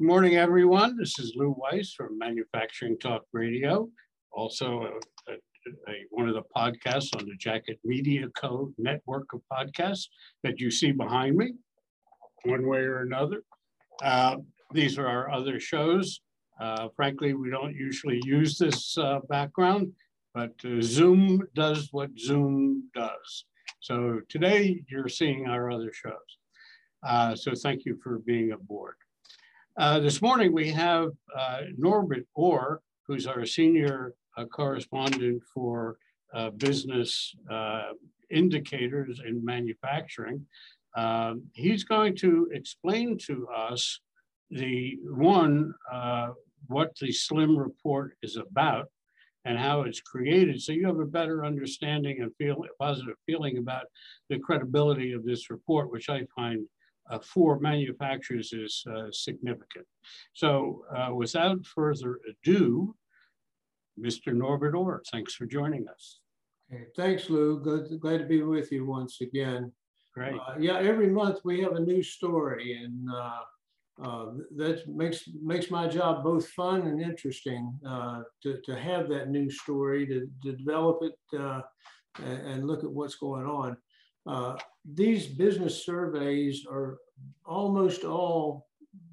Good morning, everyone. This is Lou Weiss from Manufacturing Talk Radio, also a, a, a, one of the podcasts on the Jacket Media Co. network of podcasts that you see behind me, one way or another. Uh, these are our other shows. Uh, frankly, we don't usually use this uh, background, but uh, Zoom does what Zoom does. So today you're seeing our other shows. Uh, so thank you for being aboard. Uh, this morning we have uh, Norbert Ore, who's our senior uh, correspondent for uh, business uh, indicators in manufacturing. Um, he's going to explain to us the one, what the SLIM report is about and how it's created. So you have a better understanding and feel positive feeling about the credibility of this report, which I find for manufacturers is uh, significant. So uh, without further ado, Mr. Norbert Ore, thanks for joining us. Okay, thanks, Lou. Good, glad to be with you once again. Great. Uh, yeah, every month we have a new story, and uh, uh, that makes makes my job both fun and interesting uh, to, to have that new story, to, to develop it uh, and, look at what's going on. Uh, these business surveys are almost all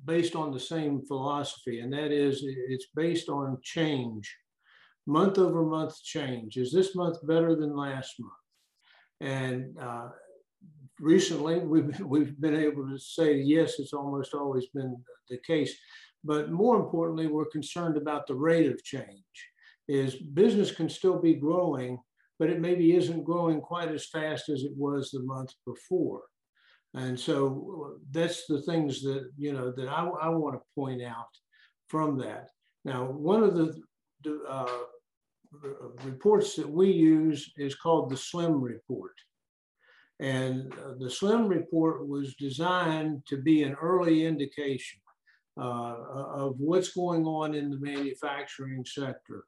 based on the same philosophy, and that is it's based on change, month over month change. Is this month better than last month? And uh, recently we've, we've been able to say, yes, it's almost always been the case. But more importantly, we're concerned about the rate of change. Is business can still be growing, but it maybe isn't growing quite as fast as it was the month before. And so that's the things that, you know, that I, I want to point out from that. Now, one of the uh, reports that we use is called the SLIM report. And uh, the SLIM report was designed to be an early indication uh, of what's going on in the manufacturing sector.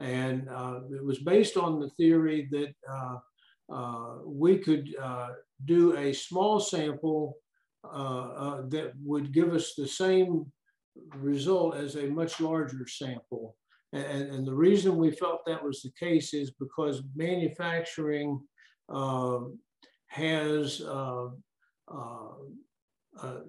And uh, it was based on the theory that uh, uh, we could uh, do a small sample that would give us the same result as a much larger sample. And, and, the reason we felt that was the case is because manufacturing uh, has uh, uh, a,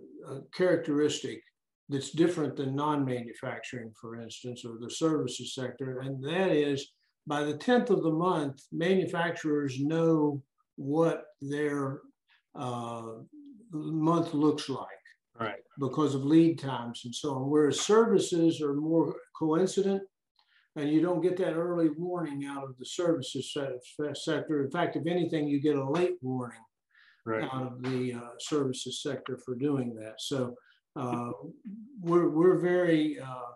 characteristic that's different than non-manufacturing, for instance, or the services sector, and that is by the 10th of the month, manufacturers know what their uh, month looks like. Right. Because of lead times and so on. Whereas services are more coincident and you don't get that early warning out of the services sector. In fact, if anything, you get a late warning right. out of the uh, services sector for doing that. So uh, we're, we're very uh,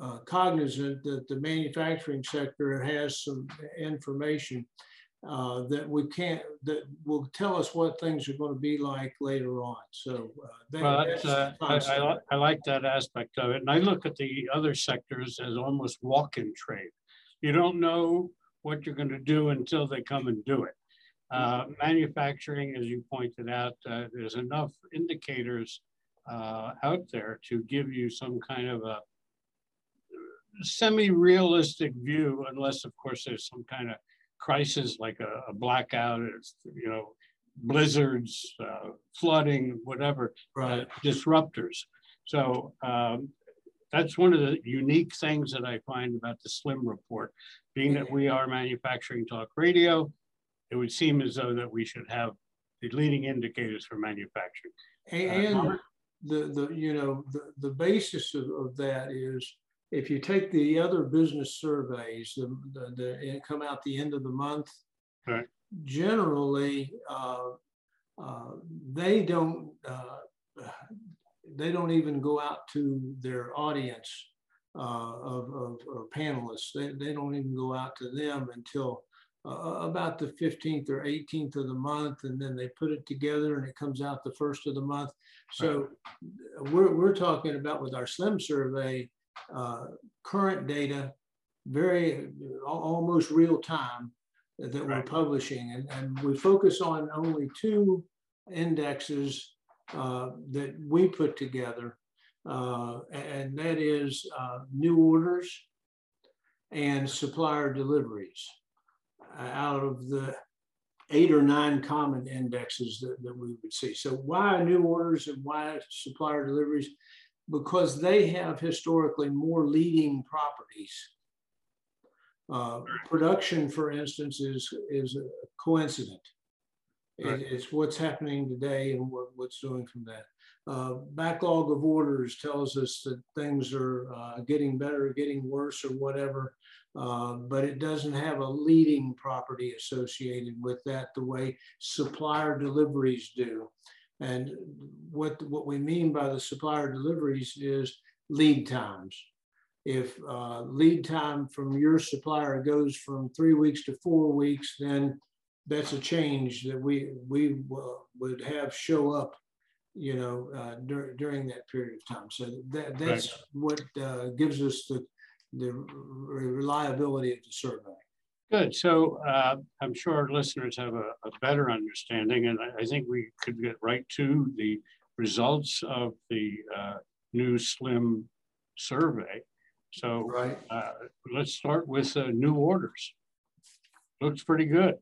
uh cognizant that the manufacturing sector has some information uh, that we can't that will tell us what things are going to be like later on. So uh, that, well, that's, uh, I, I, I, like that aspect of it, and I look at the other sectors as almost walk-in trade. You don't know what you're going to do until they come and do it. Uh, manufacturing, as you pointed out, uh, there's enough indicators uh, out there to give you some kind of a semi-realistic view, unless of course there's some kind of crisis like a, a blackout, you know, blizzards, uh, flooding, whatever, uh, right. uh, disruptors. So um, that's one of the unique things that I find about the SLIM report. Being that we are manufacturing talk radio, it would seem as though that we should have the leading indicators for manufacturing. And, uh, the, the, you know, the, the basis of, of that is if you take the other business surveys the, the, the come out the end of the month, right. generally uh, uh, they don't uh, they don't even go out to their audience uh, of, of, of, panelists. They, they don't even go out to them until uh, about the 15th or 18th of the month, and then they put it together and it comes out the first of the month. So right. we're, we're talking about with our SLIM survey, uh, current data, very almost real time that right. we're publishing. And, and we focus on only two indexes uh, that we put together. uh, and that is uh, new orders and supplier deliveries out of the eight or nine common indexes that, that we would see. So why new orders and why supplier deliveries? Because they have historically more leading properties. Uh, production, for instance, is, is a coincident. Right. It's what's happening today and what, what's doing from that. Uh, backlog of orders tells us that things are uh, getting better, getting worse, or whatever. Uh, but it doesn't have a leading property associated with that the way supplier deliveries do. And what, what we mean by the supplier deliveries is lead times. If uh, lead time from your supplier goes from three weeks to four weeks, then that's a change that we, we would have show up you know, uh, dur during that period of time. So that, that's right. what uh, gives us the, the reliability of the survey. Good. So uh, I'm sure our listeners have a, a better understanding, and I, I, think we could get right to the results of the uh, new SLIM survey. So right. Uh, let's start with uh, new orders. Looks pretty good.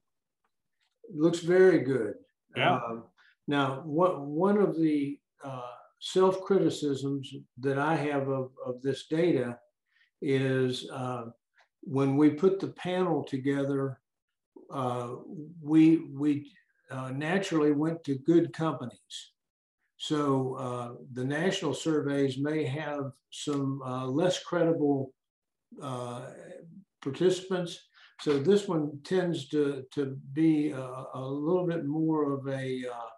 Looks very good. Yeah. Um, now, what, one of the uh, self criticisms that I have of, of this data is uh, when we put the panel together, uh, we, we uh, naturally went to good companies. So uh, the national surveys may have some uh, less credible participants. So this one tends to, to be a, a little bit more of a uh, uh,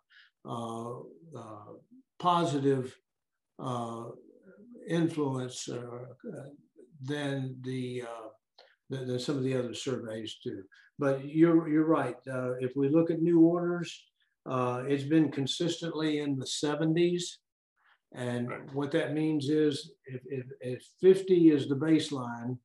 Uh, uh, positive uh, influence uh, than the, than some of the other surveys do. But you're, you're right. if we look at new orders, it's been consistently in the 70s. And what that means is if, if, if 50 is the baseline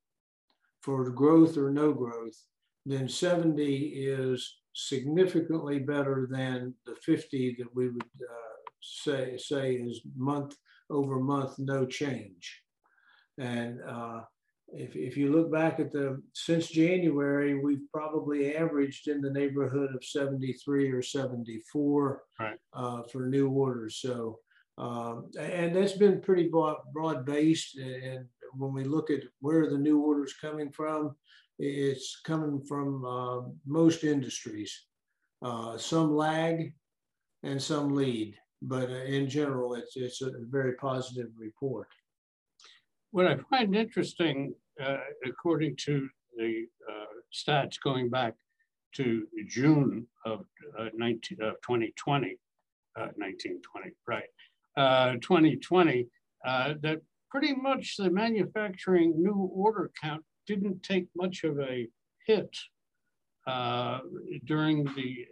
for growth or no growth, then 70 is significantly better than the 50 that we would uh, say, say is month over month, no change. And uh, if, if you look back at the, since January, we've probably averaged in the neighborhood of 73 or 74 right. uh, for new orders. So, um, and that's been pretty broad, broad based. And when we look at where the new orders coming from, it's coming from uh, most industries. Uh, some lag and some lead, but uh, in general, it's, it's a very positive report. What I find interesting, uh, according to the uh, stats going back to June of, 19, of 2020, 1920, right, 2020, that pretty much the manufacturing new order count didn't take much of a hit uh, during the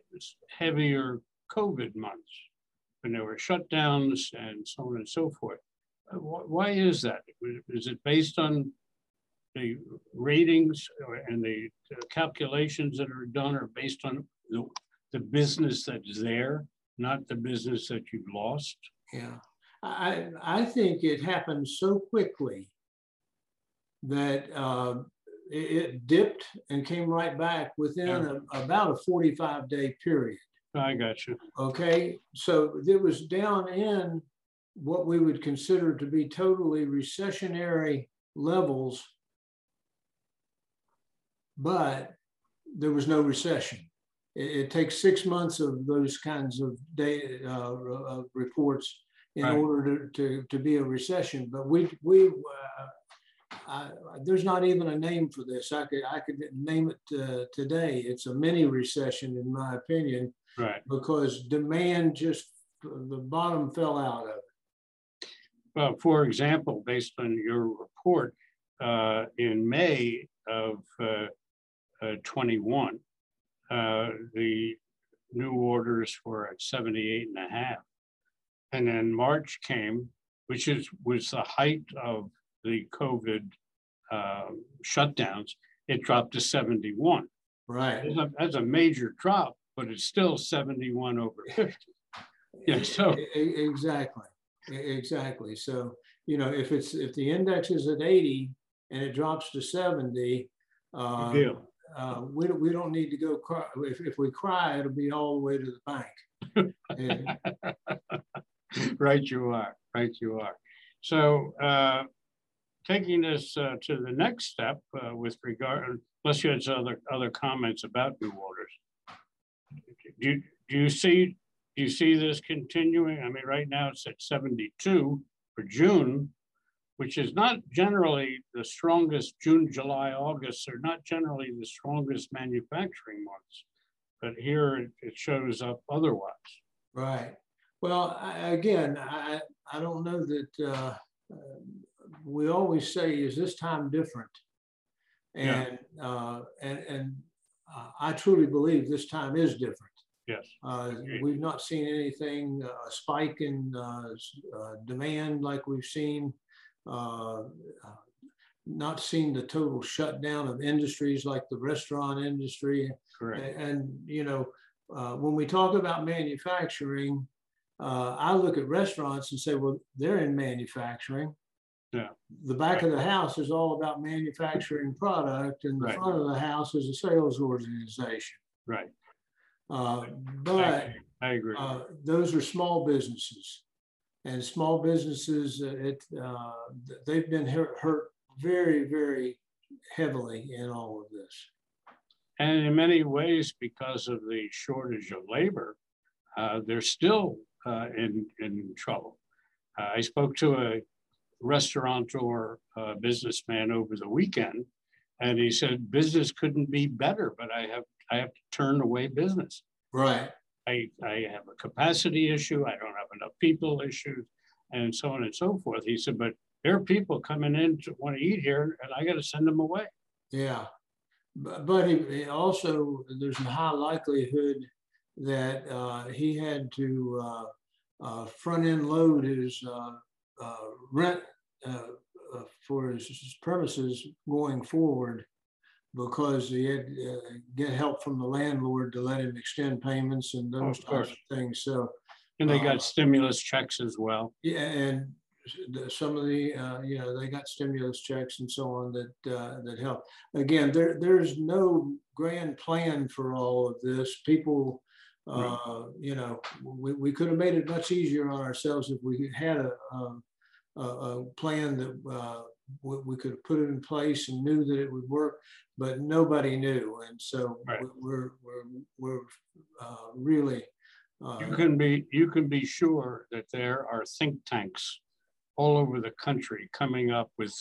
heavier COVID months when there were shutdowns and so on and so forth. Uh, why is that? Is it based on the ratings and the calculations that are done are based on the, the business that's there, not the business that you've lost? Yeah, I, I think it happened so quickly that uh, it, it, dipped and came right back within yeah. a, about a 45 day period. I got you. Okay, so it was down in what we would consider to be totally recessionary levels, but there was no recession. It, it takes six months of those kinds of data uh, uh, reports in right. order to, to, to, be a recession. But we, we uh, I, there's not even a name for this. I could I could name it uh, today. It's a mini recession, in my opinion, right? Because demand just the bottom fell out of it. Well, for example, based on your report, uh, in May of uh, uh 21, uh, the new orders were at 78 and a half. And then March came, which is was the height of the COVID uh, shutdowns, it dropped to 71. Right. That's a, that's a, major drop, but it's still 71 over 50. Yeah, so exactly, exactly. So you know, if it's, if the index is at 80 and it drops to 70, uh, uh, we don't, we don't need to go cry. If, if we cry, it'll be all the way to the bank. And, Right you are, right you are. So uh, taking this uh, to the next step uh, with regard, unless you had other, other comments about new orders. Do you, do you see, do you see this continuing? I mean, right now it's at 72 for June, which is not generally the strongest, June, July, August are not generally the strongest manufacturing months. But here it- shows up otherwise. Right. Well, I, again, I, I don't know that, uh, we always say, is this time different? Yeah. And, uh, and, and uh, I truly believe this time is different. Yes, Uh, we've not seen anything, uh, a spike in, uh, uh, demand like we've seen. Uh, uh, not seen the total shutdown of industries like the restaurant industry. correct. A- And, you know, uh, when we talk about manufacturing, uh, I look at restaurants and say, well, they're in manufacturing. Yeah. The back of the house is all about manufacturing product and the Right. front of the house is a sales organization. Right. Uh, I but agree. I agree. uh, those are small businesses. And small businesses, uh, it, uh, they've been hurt, hurt very, very heavily in all of this. And in many ways, because of the shortage of labor, uh, they're still uh, in, in trouble. Uh, I spoke to a restaurateur uh, businessman over the weekend, and he said business couldn't be better, but I have I have to turn away business. Right. I, I have a capacity issue. I don't have enough people issues, and so on and so forth. He said, but there are people coming in to want to eat here, and I got to send them away. Yeah, but, but he, he also, there's a high likelihood that uh, he had to uh, uh, front end load his uh, uh, rent for his, premises going forward because he had uh, get help from the landlord to let him extend payments and those Of types course. of things. So And they Uh, got stimulus checks as well. yeah, and some of the, uh, you know, they got stimulus checks and so on that, uh, that help. Again, there, there's no grand plan for all of this. People, Right. uh, you know, we, we could have made it much easier on ourselves if we had a, um, a, a plan that, uh, we, we could have put it in place and knew that it would work, but nobody knew. And so Right. we- we're, we're, we're, uh, really, uh, You can be, you can be sure that there are think tanks all over the country coming up with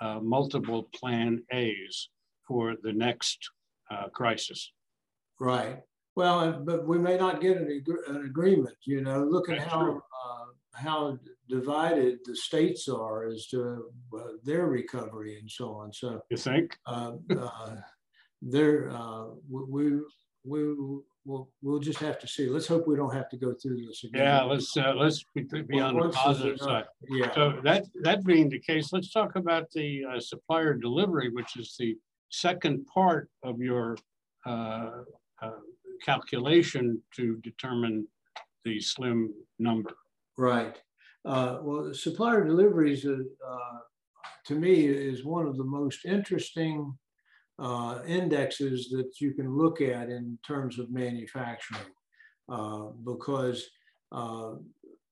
uh, multiple plan As for the next uh, crisis. Right. Well, but we may not get an, agr- an agreement, you know, look at That's how, how divided the states are as to uh, their recovery and so on. So, You think? uh, uh, there, uh, we, we, we, we'll, we'll just have to see. Let's hope we don't have to go through this again. Yeah, let's, uh, let's be be on the Once this is positive side. Yeah, So that, that being the case, let's talk about the uh, supplier delivery, which is the second part of your uh, uh, calculation to determine the slim number. Right. Uh, well, supplier deliveries, uh, to me, is one of the most interesting uh, indexes that you can look at in terms of manufacturing. Uh, because uh,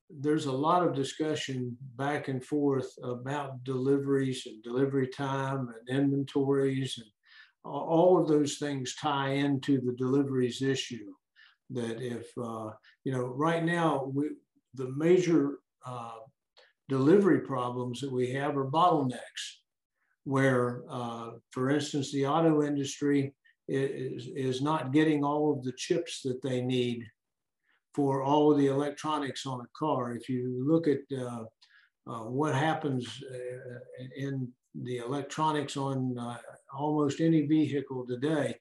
there's a lot of discussion back and forth about deliveries and delivery time and inventories and all of those things tie into the deliveries issue. That if, uh, you know, right now, we, the major uh, delivery problems that we have are bottlenecks where, uh, for instance, the auto industry is, is not getting all of the chips that they need for all of the electronics on a car. If you look at uh, uh, what happens uh, in the electronics on uh, almost any vehicle today,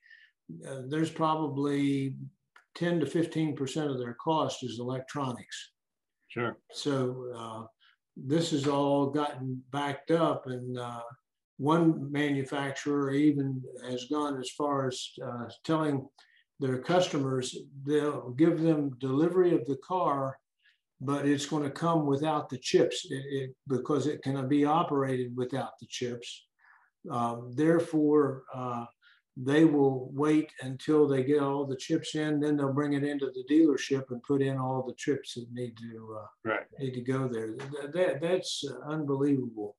there's probably 10 to 15% of their cost is electronics. Sure. So uh, this has all gotten backed up and uh, one manufacturer even has gone as far as uh, telling their customers they'll give them delivery of the car but it's going to come without the chips it, it, because it can be operated without the chips. Um, therefore, uh, they will wait until they get all the chips in, then they'll bring it into the dealership and put in all the chips that need to uh, right. need to go there. That, that that's unbelievable.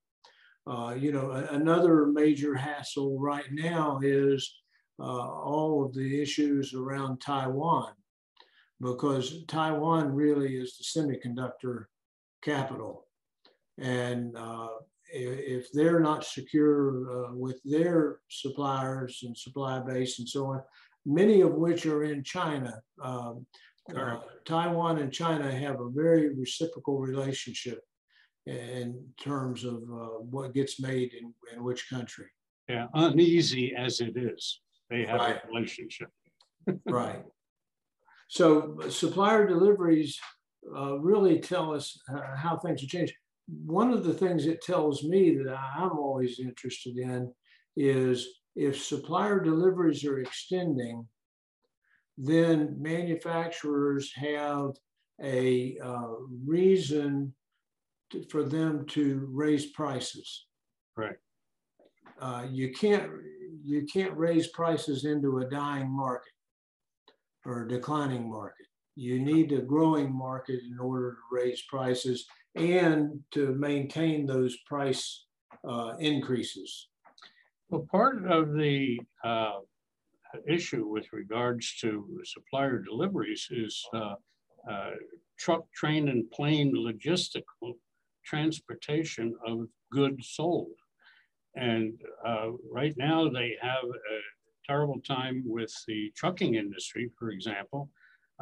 Uh, you know, another major hassle right now is uh, all of the issues around Taiwan, because Taiwan really is the semiconductor capital, and uh, if they're not secure uh, with their suppliers and supply base and so on, many of which are in China. Um, uh, Taiwan and China have a very reciprocal relationship in terms of uh, what gets made in, in, which country. Yeah, uneasy as it is, they have right. a relationship. right. So supplier deliveries uh, really tell us how things are changing one of the things it tells me that I'm always interested in is if supplier deliveries are extending, then manufacturers have a uh, reason to, for them to raise prices. Right. Uh, you can't you can't raise prices into a dying market or a declining market. You need a growing market in order to raise prices and to maintain those price uh, increases. Well, part of the uh, issue with regards to supplier deliveries is uh, uh truck, train, and plane logistical transportation of goods sold. And uh, right now they have a terrible time with the trucking industry, for example,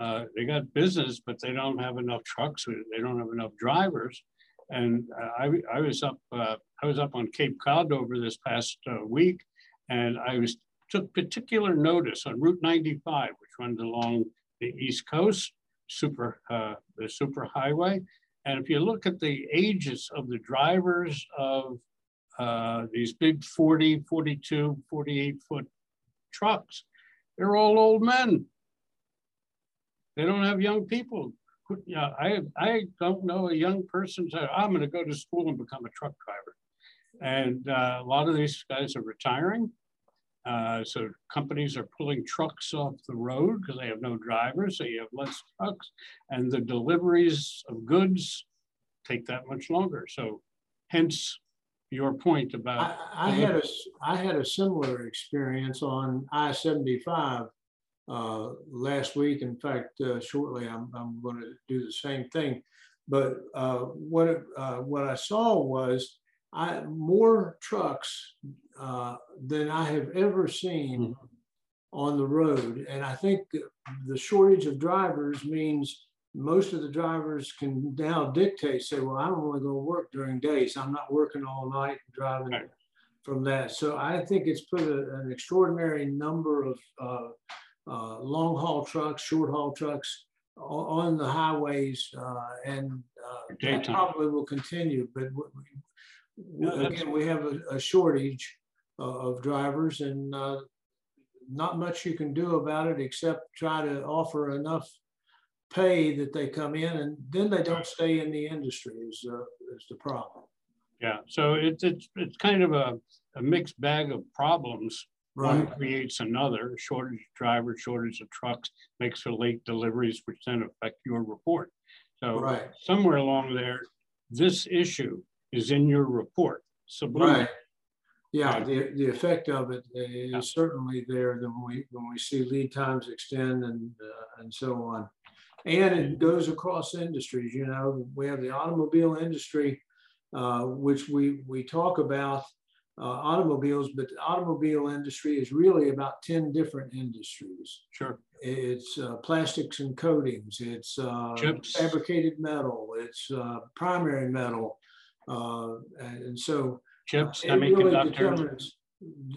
uh, they got business, but they don't have enough trucks. They don't have enough drivers. And uh, I, I was up, uh, I was up on Cape Cod over this past uh, week, and I was took particular notice on Route 95, which runs along the East Coast, super uh, the super highway. And if you look at the ages of the drivers of uh, these big 40, 42, 48 foot trucks, they're all old men. They don't have young people. Yeah, I I don't know a young person say I'm going to go to school and become a truck driver, and uh, a lot of these guys are retiring. Uh, so companies are pulling trucks off the road because they have no drivers, so you have less trucks, and the deliveries of goods take that much longer. So, hence your point about. I, I had a I had a similar experience on I seventy five uh, last week. In fact, uh, shortly I'm, I'm going to do the same thing. But uh, what it, uh, what I saw was I more trucks uh, than I have ever seen mm-hmm. on the road, and I think the shortage of drivers means most of the drivers can now dictate, say, well, I'm only going to work during days. I'm not working all night driving right. from that. So I think it's put a, an extraordinary number of uh, uh, long haul trucks, short haul trucks on the highways, uh, and uh, that probably will continue. But we, again, we have a, a shortage of drivers, and uh, not much you can do about it except try to offer enough pay that they come in, and then they don't stay in the industry. Is uh, is the problem? Yeah, so it's it's it's kind of a, a mixed bag of problems Right. One creates another, shortage of drivers, shortage of trucks, makes for late deliveries, which then affect your report. So right. somewhere along there, this issue is in your report. Subliminal. Right. Yeah, the, the effect of it is yeah. certainly there when we when we see lead times extend and uh, and so on, and it goes across industries. You know, we have the automobile industry, uh, which we we talk about uh, automobiles, but the automobile industry is really about 10 different industries. Sure. It's uh, plastics and coatings, it's uh, fabricated metal, it's uh, primary metal. Uh, and so chips, it really determines,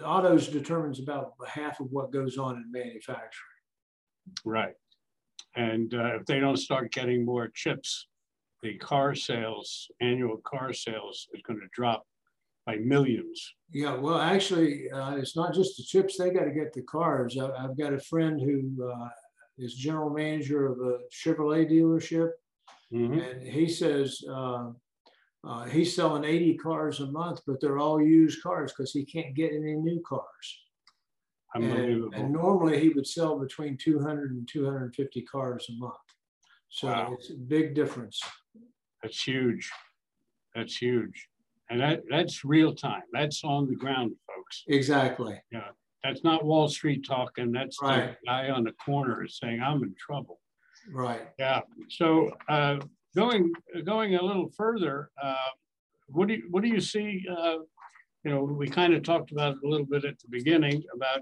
autos determines about half of what goes on in manufacturing. Right. And uh, if they don't start getting more chips, the car sales, annual car sales is going to drop by millions. Yeah, well, actually, uh, it's not just the chips. They got to get the cars. I, have got a friend who uh, is general manager of a Chevrolet dealership, Mhm. And he says uh, uh, he's selling 80 cars a month, but they're all used cars because he can't get any new cars. And, Unbelievable. and normally he would sell between 200 and 250 cars a month. So Wow. it's a big difference. That's huge. That's huge. And that, that's real time. That's on the ground, folks. Exactly. Yeah. That's not Wall Street talking. That's the guy on the corner saying, I'm in trouble. Right. Yeah. So uh, going going a little further, uh, what do you, what do you see? Uh, you know, we kind of talked about it a little bit at the beginning about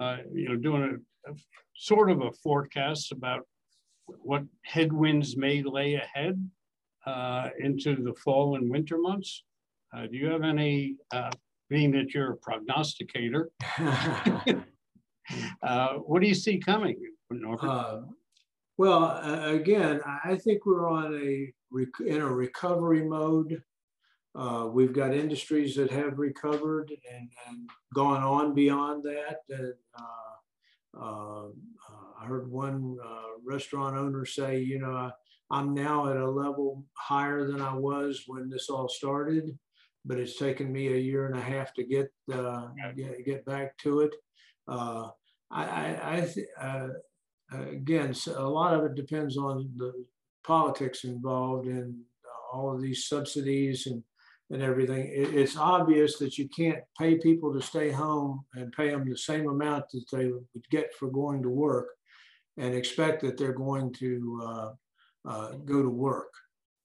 uh, you know doing a, a sort of a forecast about what headwinds may lay ahead uh, into the fall and winter months. Uh, do you have any? Uh, being that you're a prognosticator, uh, what do you see coming? Uh, Well, uh, again, I think we're on a, rec- in a recovery mode. Uh, We've got industries that have recovered and, and gone on beyond that. And, uh, uh, I heard one uh, restaurant owner say, you know, I'm now at a level higher than I was when this all started, but it's taken me a year and a half to get, uh, get, get back to it. Uh, I, I, uh, uh, again, a lot of it depends on the politics involved in all of these subsidies and, and everything. It- it's obvious that you can't pay people to stay home and pay them the same amount that they would get for going to work and expect that they're going to uh, uh, go to work.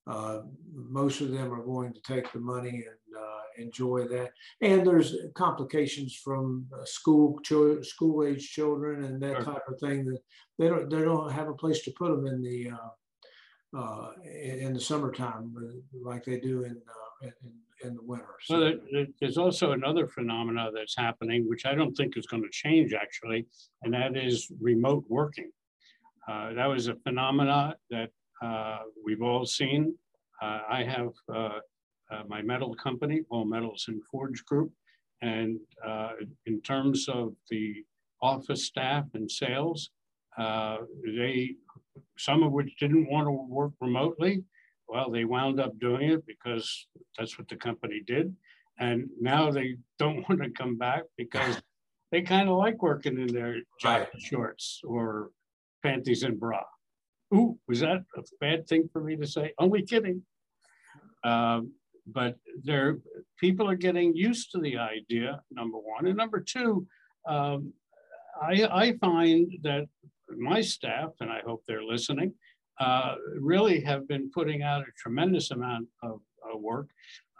Uh, most of them are going to take the money and uh, enjoy that. And there's complications from uh, school, chil- school age children and that type of thing that they don't, they don't have a place to put them in the, uh, uh, in, the summertime like they do in, uh, in, in the winter. Well, So, there- there's also another phenomena that's happening, which I don't think is going to change actually, and that is remote working. Uh, that was a phenomena that uh, we've all seen. Uh, I have uh, uh, my metal company, All Metals and Forge Group, and uh, in terms of the office staff and sales, uh, they some of which didn't want to work remotely. Well, they wound up doing it because that's what the company did. And now they don't want to come back because they kind of like working in their jacket shorts or panties and bra. Ooh, was that a bad thing for me to say? Only kidding. Um, but there, people are getting used to the idea, number one. And number two, um, I, I find that my staff, and I hope they're listening, uh, really have been putting out a tremendous amount of, work.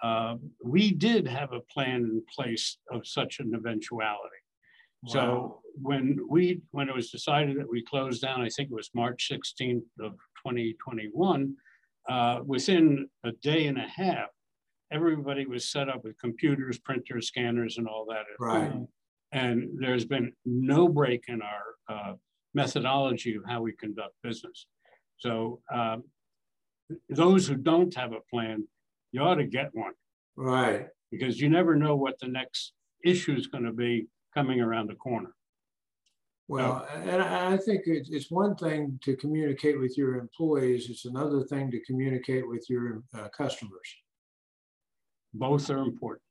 Uh, we did have a plan in place of such an eventuality. So when we, when it was decided that we closed down, I think it was March 16th of 2021, uh, within a day and a half, everybody was set up with computers, printers, scanners, and all that. at Right. home. And there's been no break in our uh, methodology of how we conduct business. So um, those who don't have a plan, you ought to get one right. because you never know what the next issue is going to be coming around the corner. Well, and I think it's, it's one thing to communicate with your employees. It's another thing to communicate with your uh, customers. Both are important.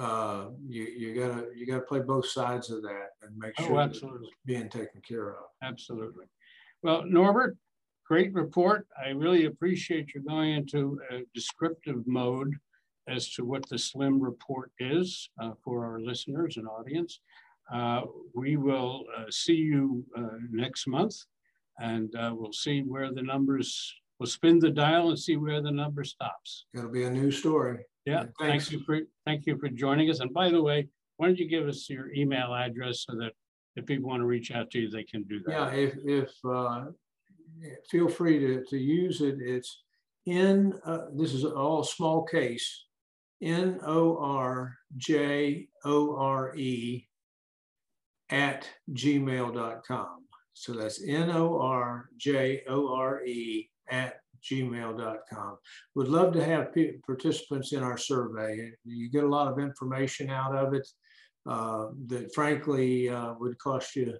Uh, you, you gotta, you gotta play both sides of that and make Oh, sure that absolutely. it's being taken care of. Absolutely. Well, Norbert, great report. I really appreciate you going into a descriptive mode as to what the SLIM report is uh, for our listeners and audience. Uh, we will uh, see you uh, next month and uh, we'll see where the numbers, we'll spin the dial and see where the number stops. It'll be a new story. Yeah, Thanks. thank you for, thank you for joining us. And by the way, why don't you give us your email address so that if people want to reach out to you, they can do that. Yeah, if, if, uh, feel free to, to use it. It's in, uh, this is all small case, N O R J O R E at gmail.com. So that's N O R J O R E at gmail.com. Would love to have participants in our survey. You get a lot of information out of it uh, that frankly uh, would cost you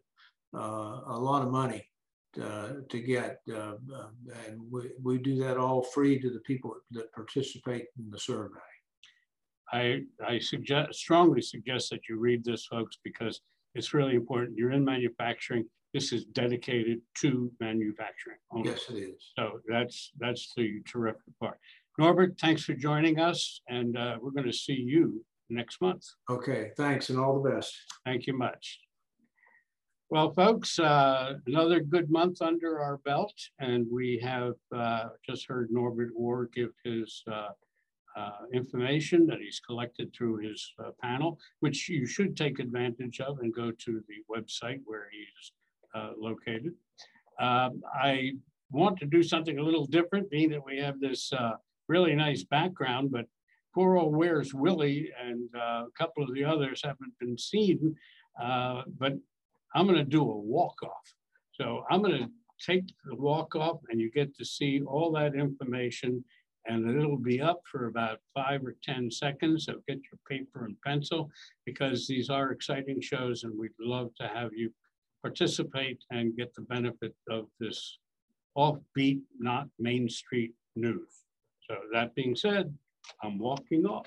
uh, a lot of money uh, to get. Uh, uh, and we, we do that all free to the people that participate in the survey. I, I suggest, strongly suggest that you read this, folks, because it's really important. You're in manufacturing. This is dedicated to manufacturing. Only. Yes, it is. So that's that's the terrific part. Norbert, thanks for joining us, and uh, we're going to see you next month. Okay, thanks, and all the best. Thank you much. Well, folks, uh, another good month under our belt, and we have uh, just heard Norbert Ore give his uh, information that he's collected through his uh, panel, which you should take advantage of and go to the website where he's uh, located. Um, I want to do something a little different, being that we have this uh, really nice background, but poor old Where's Willie and uh, a couple of the others haven't been seen, uh, but I'm gonna do a walk-off. So I'm gonna take the walk-off and you get to see all that information and it'll be up for about five or 10 seconds. So get your paper and pencil because these are exciting shows and we'd love to have you participate and get the benefit of this offbeat, not Main Street news. So that being said, I'm walking off.